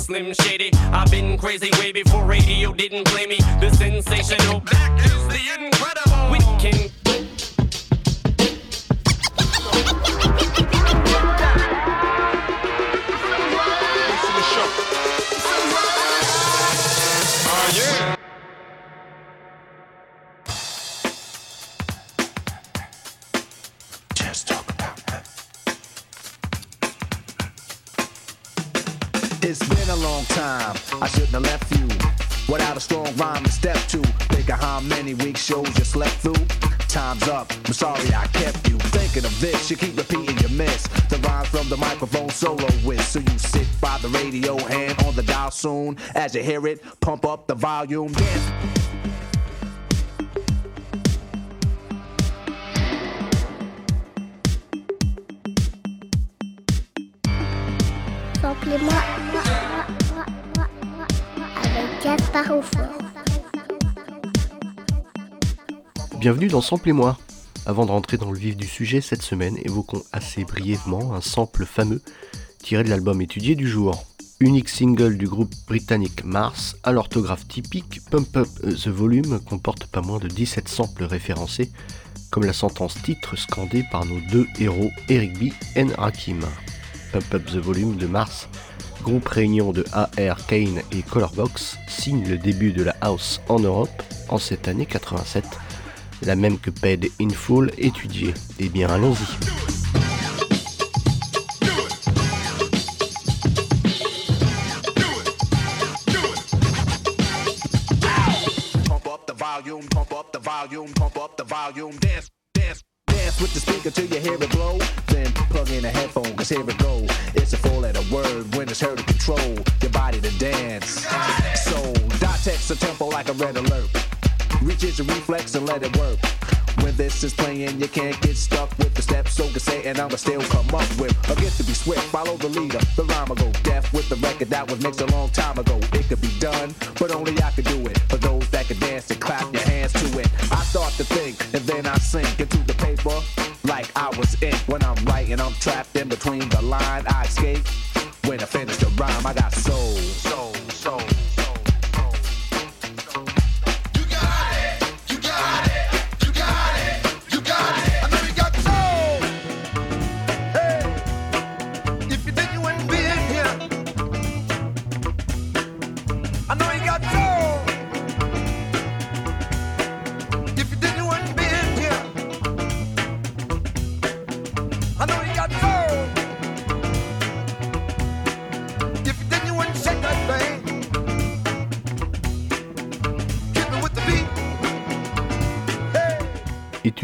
Slim Shady. I've been crazy way before radio didn't play me. The sensational black is the incredible. We can time. I shouldn't have left you without a strong rhyme to step to. Think of how many week shows you slept through. Time's up. I'm sorry I kept you thinking of this. You keep repeating your miss. The rhymes from the microphone solo with. So you sit by the radio, hand on the dial soon. As you hear it, pump up the volume. Dance. Samplez-moi Bienvenue dans Sample et moi. Avant de rentrer dans le vif du sujet cette semaine, évoquons assez brièvement un sample fameux tiré de l'album étudié du jour. Unique single du groupe britannique Mars, à l'orthographe typique, Pump Up the Volume comporte pas moins de 17 samples référencés, comme la sentence titre scandée par nos deux héros Eric B. et Rakim. Pump Up the Volume de Mars, groupe réunion de AR Kane et Colorbox, signe le début de la house en Europe en cette année 87, la même que Paid in Full étudiée. Eh bien allons-y. With the speaker till you hear it blow. Then plug in a headphone, cause here it go. It's a four letter word when it's heard to control your body to dance. So, dot text a tempo like a red alert. Reaches your reflex and let it work. When this is playing, you can't get stuck with the steps. So can say, and I'ma still come up with a gift to be swift. Follow the leader, the rhyme will go deaf with the record that was mixed a long time ago. It could be done, but only I could do it. For those that can dance and clap your hands to it. I start to think, and then I sink into paper like I was in. When I'm writing, I'm trapped in between the line. I escape when I finish the rhyme. I got soul, soul, soul.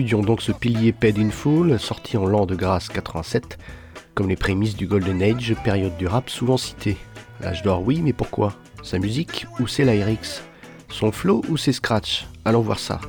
Étudions donc ce pilier Paid in Full, sorti en l'an de grâce 87, comme les prémices du Golden Age, période du rap souvent citée. L'âge d'or, oui, mais pourquoi? Sa musique ou ses lyrics? Son flow ou ses scratchs? Allons voir ça.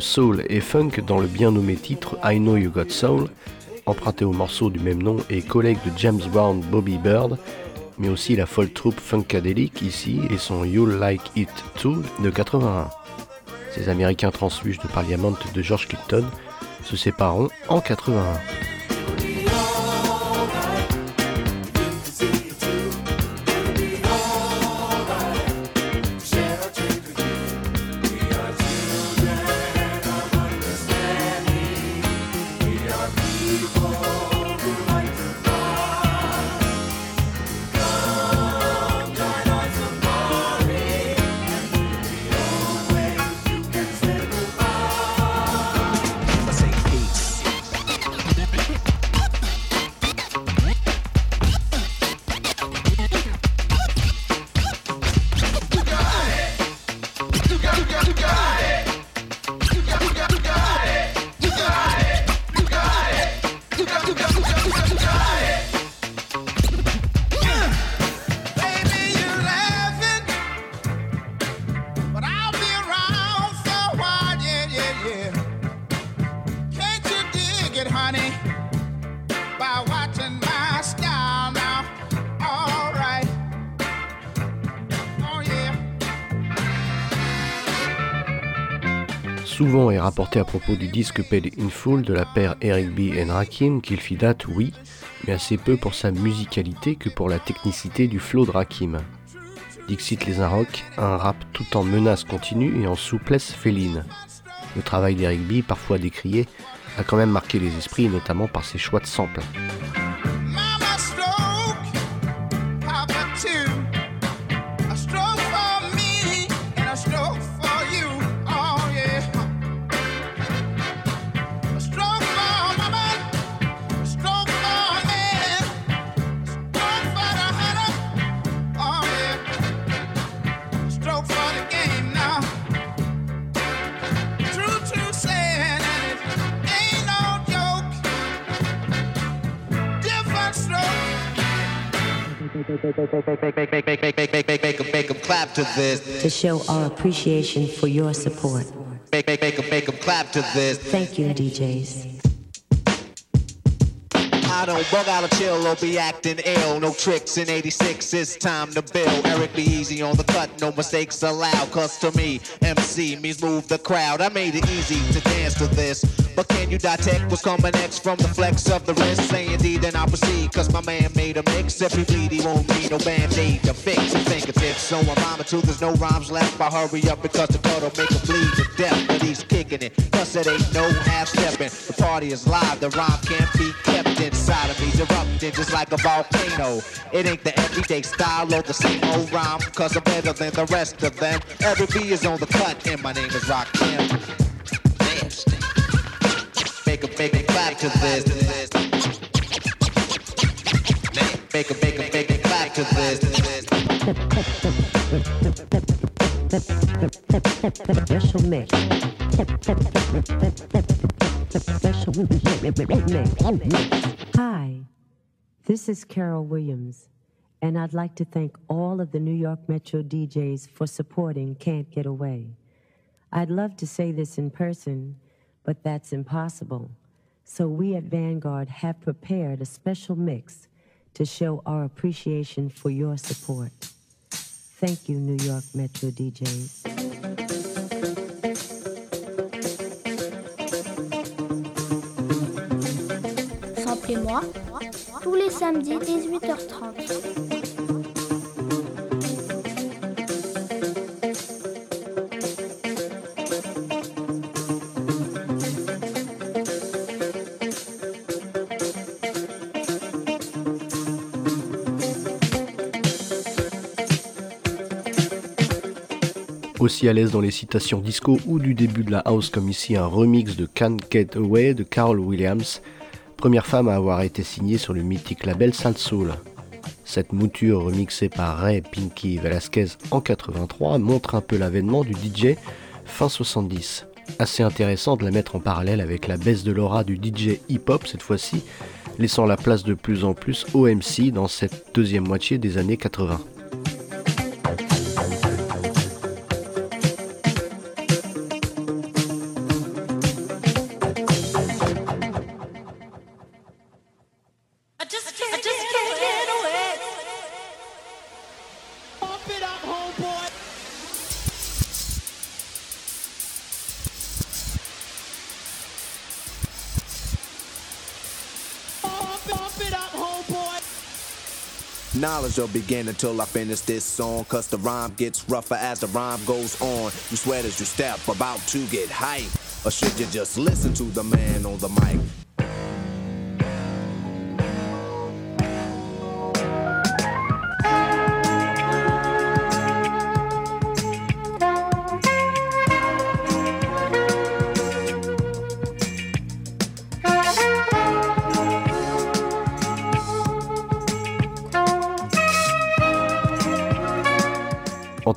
Soul et funk dans le bien nommé titre I Know You Got Soul, emprunté au morceau du même nom et collègue de James Brown Bobby Bird, mais aussi la folle troupe Funkadelic ici et son You'll Like It Too de 81. Ces Américains transfuges de Parliament de George Clinton se sépareront en 81. Souvent est rapporté à propos du disque Paid in Full de la paire Eric B. et Rakim qu'il fit date, oui, mais assez peu pour sa musicalité que pour la technicité du flow de Rakim. Dixit les Rock, un rap tout en menace continue et en souplesse féline. Le travail d'Eric B, parfois décrié, a quand même marqué les esprits, notamment par ses choix de samples. Clap to this. to show our appreciation for your support. Make make make make 'em clap to this. Thank you, DJs. I don't bug out or chill or be acting ill. No tricks in 86, it's time to build. Eric be easy on the cut, no mistakes allowed. Cause to me, MC means move the crowd. I made it easy to dance to this. But can you detect what's coming next from the flex of the wrist? Say indeed, then I'll proceed. Cause my man made a mix. If he bleed, he won't need no band aid to fix his fingertips. So I'm rhyming till there's no rhymes left. I hurry up because the cut'll make him bleed to death. But he's kicking it. Plus, it ain't no half stepping. The party is live, the rhyme can't be kept inside of me. Erupting just like a volcano. It ain't the everyday style or the same old rhyme. Cause I'm better than the rest of them. Every B is on the cut, and my name is Rock Kim. Nasty. Make a make a clap to this. Make a make a make a clap to this. Hi, this is Carol Williams, and I'd like to thank all of the New York Metro DJs for supporting Can't Get Away. I'd love to say this in person, but that's impossible. So we at Vanguard have prepared a special mix to show our appreciation for your support. Thank you, New York Metro DJs. Samplez-moi tous les samedis 18h30. Aussi à l'aise dans les citations disco ou du début de la house comme ici un remix de Can't Get Away de Carol Williams, première femme à avoir été signée sur le mythique label Salt Soul. Cette mouture remixée par Ray Pinky Velasquez en 83 montre un peu l'avènement du DJ fin 70. Assez intéressant de la mettre en parallèle avec la baisse de l'aura du DJ hip-hop cette fois-ci, laissant la place de plus en plus au MC dans cette deuxième moitié des années 80. Knowledge will begin until I finish this song. Cause the rhyme gets rougher as the rhyme goes on. You sweat as you step, about to get hype. Or should you just listen to the man on the mic?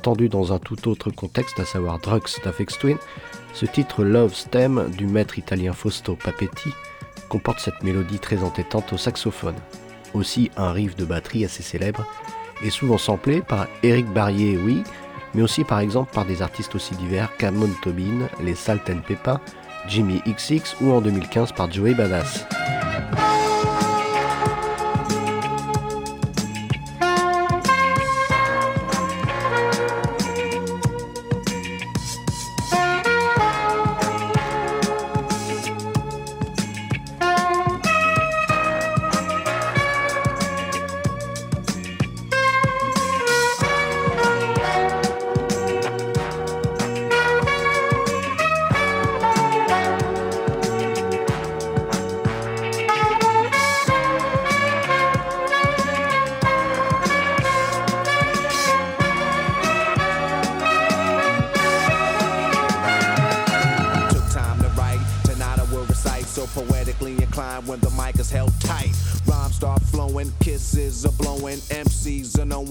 Dans un tout autre contexte, à savoir Drugs d'Afex Twin, ce titre Love Stem du maître italien Fausto Papetti comporte cette mélodie très entêtante au saxophone. Aussi un riff de batterie assez célèbre et souvent samplé par Eric Barrier, oui, mais aussi par exemple par des artistes aussi divers qu'Amon Tobin, les Salt and Peppa, Jimmy XX ou en 2015 par Joey Badass.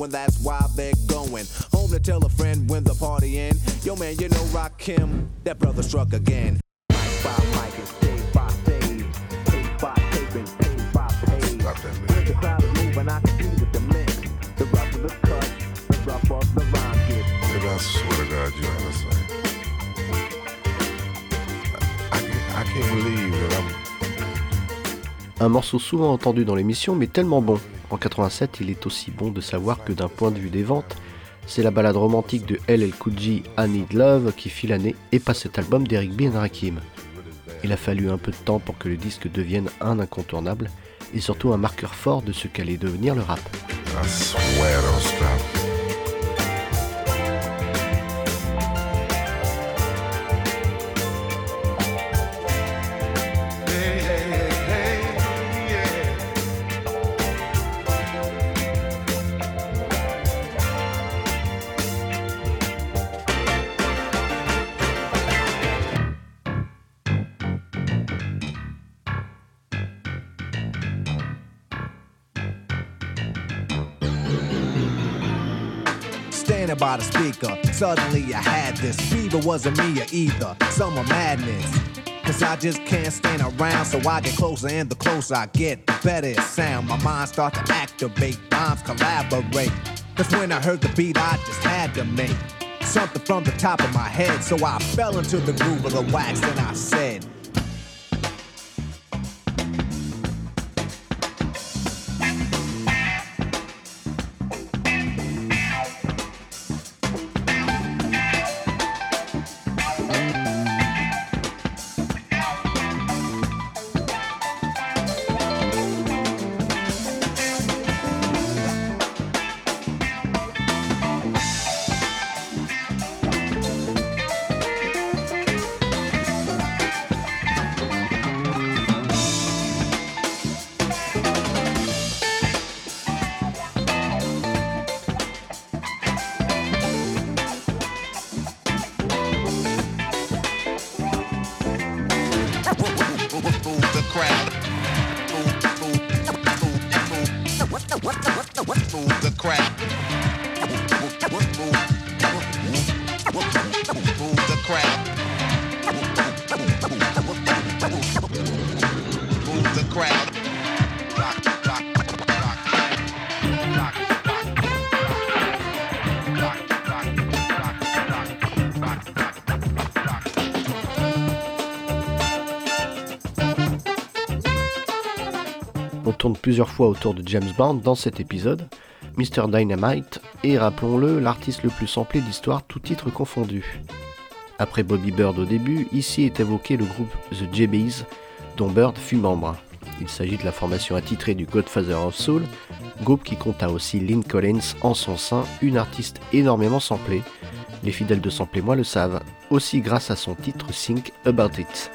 That's why they're going. Home to tell a friend when the party end. Yo man, you know Rock Kim, that brother struck again. Mic by mic, it's day by day, tape by taping, page by page. Stop that, man. When the crowd is moving, I can see with the mix. The rough of the cut, the rough of the rhyme gets. Nigga, I swear to God, you understand. I, I, can't, I can't believe that I'm. Un morceau souvent entendu dans l'émission, mais tellement bon. En 87, il est aussi bon de savoir que d'un point de vue des ventes, c'est la balade romantique de LL J, I Need Love, qui fit l'année, et pas cet album d'Eric B. Rakim. Il a fallu un peu de temps pour que le disque devienne un incontournable, et surtout un marqueur fort de ce qu'allait devenir le rap. Standing by the speaker, suddenly I had this fever. Wasn't me or either, summer madness. Cause I just can't stand around, so I get closer, and the closer I get, the better it sound. My mind start to activate, rhymes collaborate. Cause when I heard the beat, I just had to make something from the top of my head. So I fell into the groove of the wax, and I said, plusieurs fois autour de James Bond dans cet épisode, Mr. Dynamite est, rappelons-le, l'artiste le plus samplé d'histoire, tout titre confondu. Après Bobby Bird au début, ici est évoqué le groupe The JBs, dont Bird fut membre. Il s'agit de la formation attitrée du Godfather of Soul, groupe qui compta aussi Lynn Collins en son sein, une artiste énormément samplée. Les fidèles de Samplé Moi le savent, aussi grâce à son titre Think About It.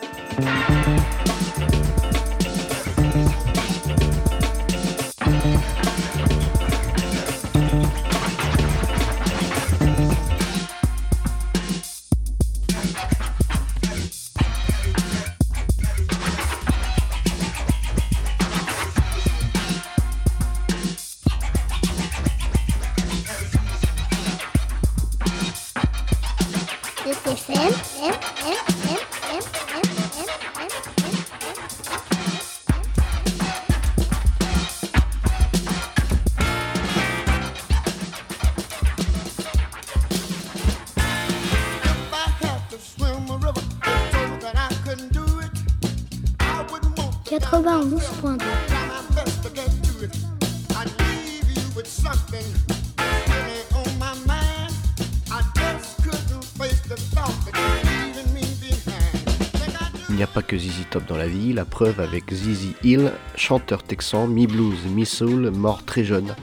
Il n'y a pas que Zizi Top dans la vie, la preuve avec Zizi Hill, chanteur texan, mi-blues, mi-soul, mort très jeune,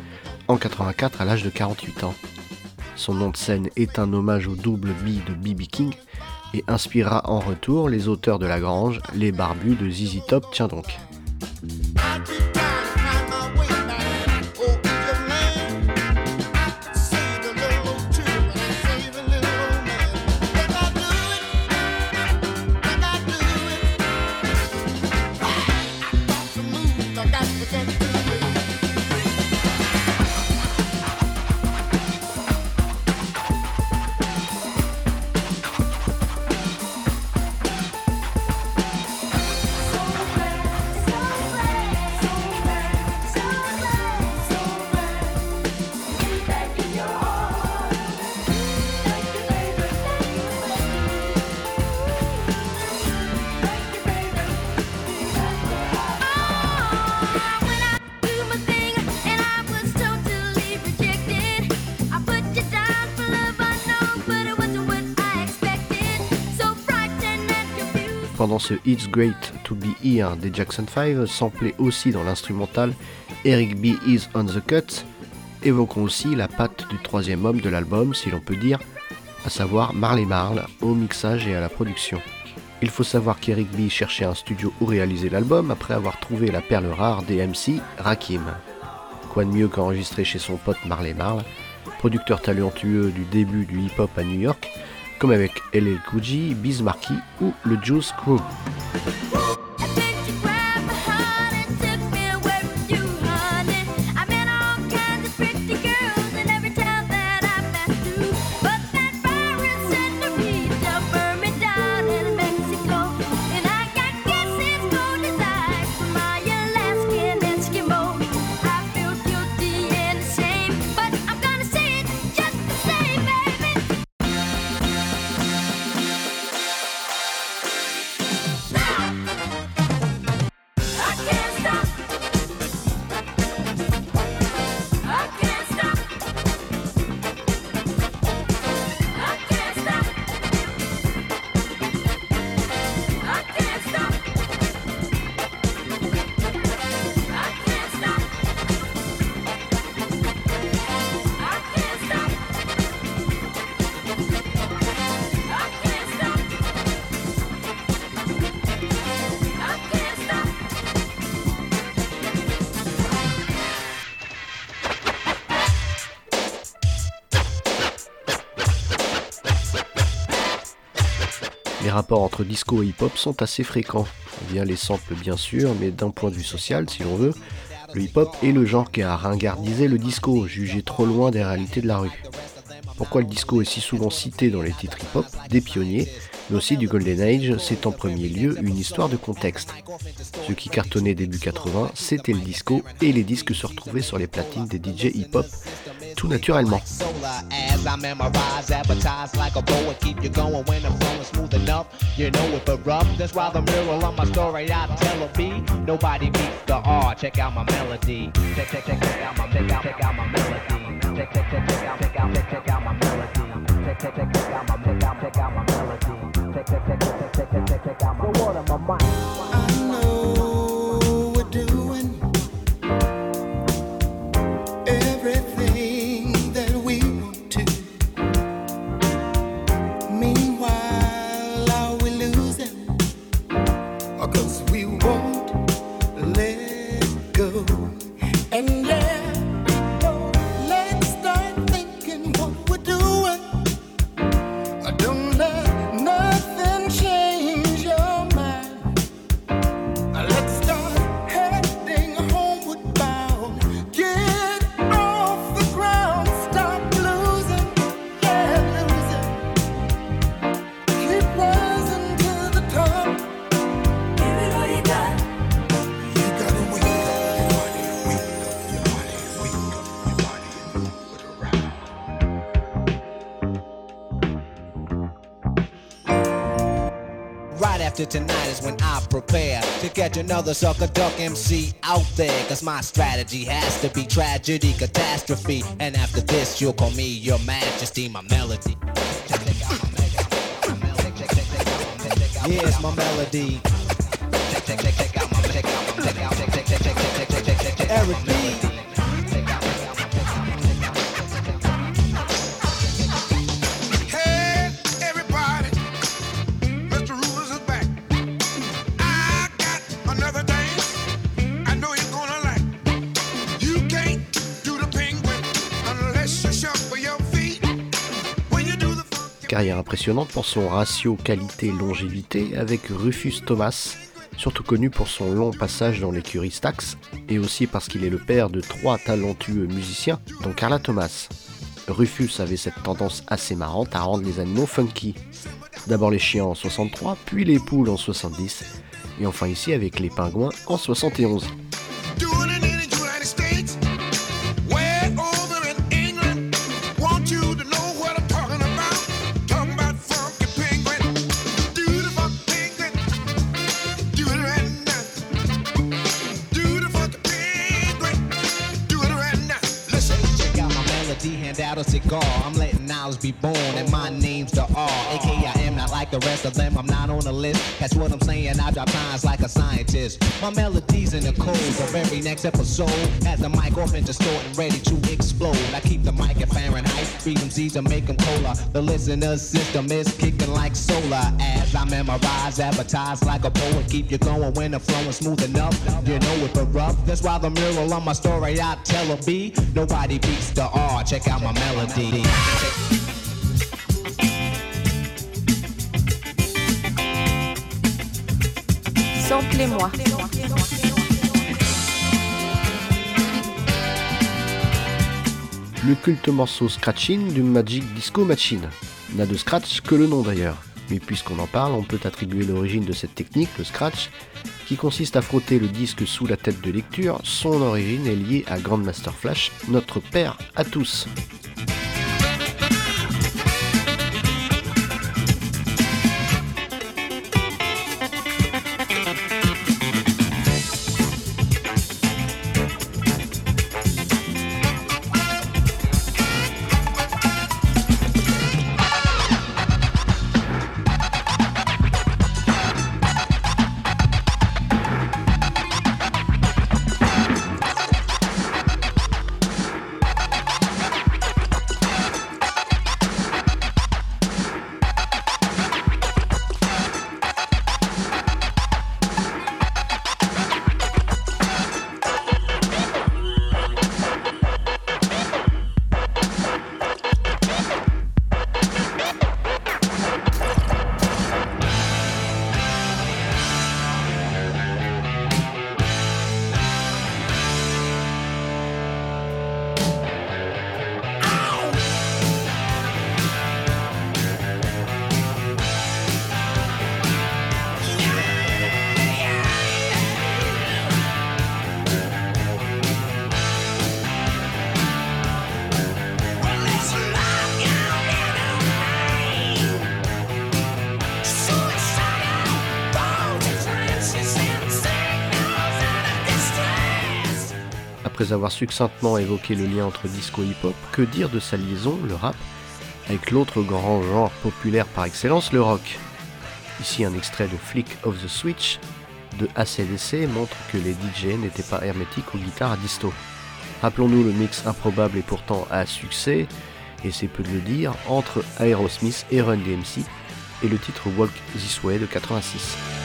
en 84 à l'âge de 48 ans. Son nom de scène est un hommage au double B de B.B. King, et inspirera en retour les auteurs de La Grange, les barbus de ZZ Top, tiens donc. Pendant ce It's Great to Be Here des Jackson 5, samplé aussi dans l'instrumental Eric B. is on the Cut, évoquons aussi la patte du troisième homme de l'album, si l'on peut dire, à savoir Marley Marl, au mixage et à la production. Il faut savoir qu'Eric B cherchait un studio où réaliser l'album après avoir trouvé la perle rare des MC, Rakim. Quoi de mieux qu'enregistrer chez son pote Marley Marl, producteur talentueux du début du hip-hop à New York, comme avec LL Biz Markie ou le Juice Crew. Rapports entre disco et hip-hop sont assez fréquents. Vient les samples bien sûr, mais d'un point de vue social, si l'on veut, le hip-hop est le genre qui a ringardisé le disco, jugé trop loin des réalités de la rue. Pourquoi le disco est si souvent cité dans les titres hip-hop? Des pionniers, mais aussi du Golden Age, c'est en premier lieu une histoire de contexte. Ce qui cartonnait début 80, c'était le disco et les disques se retrouvaient sur les platines des DJ hip-hop tout naturellement. Solar as I another sucker duck MC out there. Cause my strategy has to be tragedy, catastrophe. And after this, you'll call me your majesty, my melody. Here's my melody. Impressionnante pour son ratio qualité-longévité avec Rufus Thomas, surtout connu pour son long passage dans l'écurie Stax, et aussi parce qu'il est le père de trois talentueux musiciens, dont Carla Thomas. Rufus avait cette tendance assez marrante à rendre les animaux funky. D'abord les chiens en 63, puis les poules en 70, et enfin ici avec les pingouins en 71. Cigar. I'm letting knowledge be born, and my name's the R. AKA I am not like the rest of them, I'm on the list. That's what I'm saying. I drop lines like a scientist. My melodies in the code. The very next episode has the mic off and distorting, ready to explode. I keep the mic at Fahrenheit, freeze them seeds make them cola. The listener system is kicking like solar as I memorize, advertise like a poet. Keep you going when the flow is smooth enough. You know it but rough. That's why the mural on my story I tell a B. Nobody beats the R. Check out my melody. Samplez-moi. Le culte morceau Scratching du Magic Disco Machine. N'a de scratch que le nom d'ailleurs. Mais puisqu'on en parle, on peut attribuer l'origine de cette technique, le scratch, qui consiste à frotter le disque sous la tête de lecture. Son origine est liée à Grandmaster Flash, notre père à tous. Avoir succinctement évoqué le lien entre disco et hip-hop, que dire de sa liaison, le rap, avec l'autre grand genre populaire par excellence, le rock? Ici un extrait de Flick of the Switch de ACDC montre que les DJ n'étaient pas hermétiques aux guitares à disto. Rappelons-nous le mix improbable et pourtant à succès, et c'est peu de le dire, entre Aerosmith et Run DMC, et le titre Walk This Way de 86.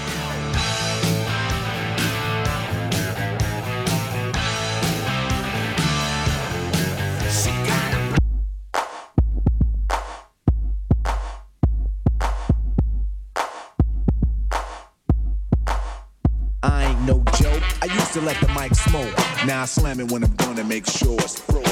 I slam it when I'm and make sure it's broke.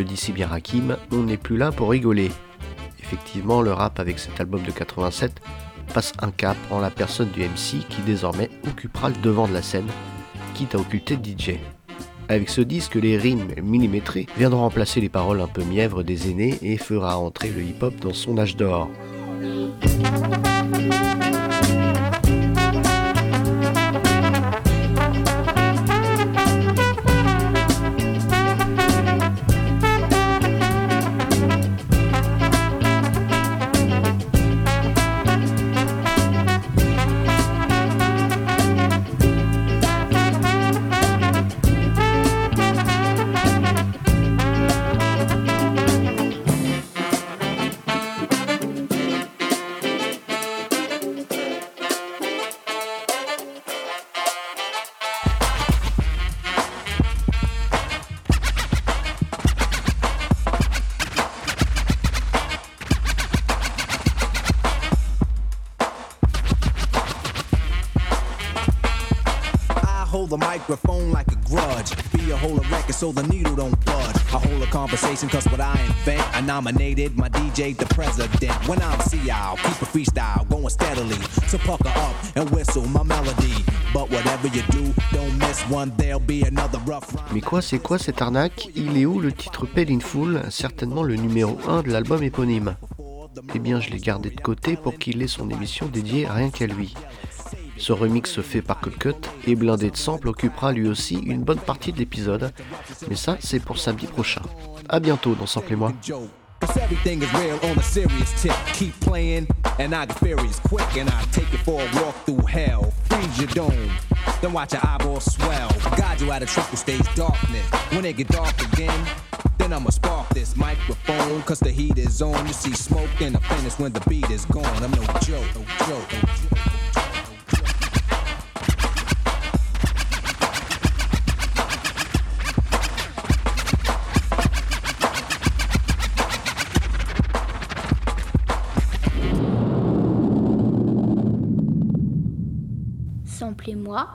Le dit si bien Hakim, on n'est plus là pour rigoler. Effectivement, le rap avec cet album de 87 passe un cap en la personne du MC qui désormais occupera le devant de la scène, quitte à occulter DJ. Avec ce disque, les rimes millimétrées viendront remplacer les paroles un peu mièvres des aînés et fera entrer le hip-hop dans son âge d'or. Mais quoi, c'est quoi cette arnaque? Il est où le titre Paid in Full, certainement le numéro 1 de l'album éponyme. Eh bien, je l'ai gardé de côté pour qu'il ait son émission dédiée rien qu'à lui. Ce remix fait par Cut et blindé de samples occupera lui aussi une bonne partie de l'épisode, mais ça c'est pour samedi prochain. A bientôt dans Sample et moi. Cause everything is real on a serious tip. Keep playing, and I get furious quick, and I take it for a walk through hell. Freeze your dome, then watch your eyeballs swell. Guide you out of triple stage darkness. When it get dark again, then I'ma spark this microphone, cause the heat is on. You see smoke in the finish when the beat is gone. I'm no joke, no joke, no joke. Samplez-moi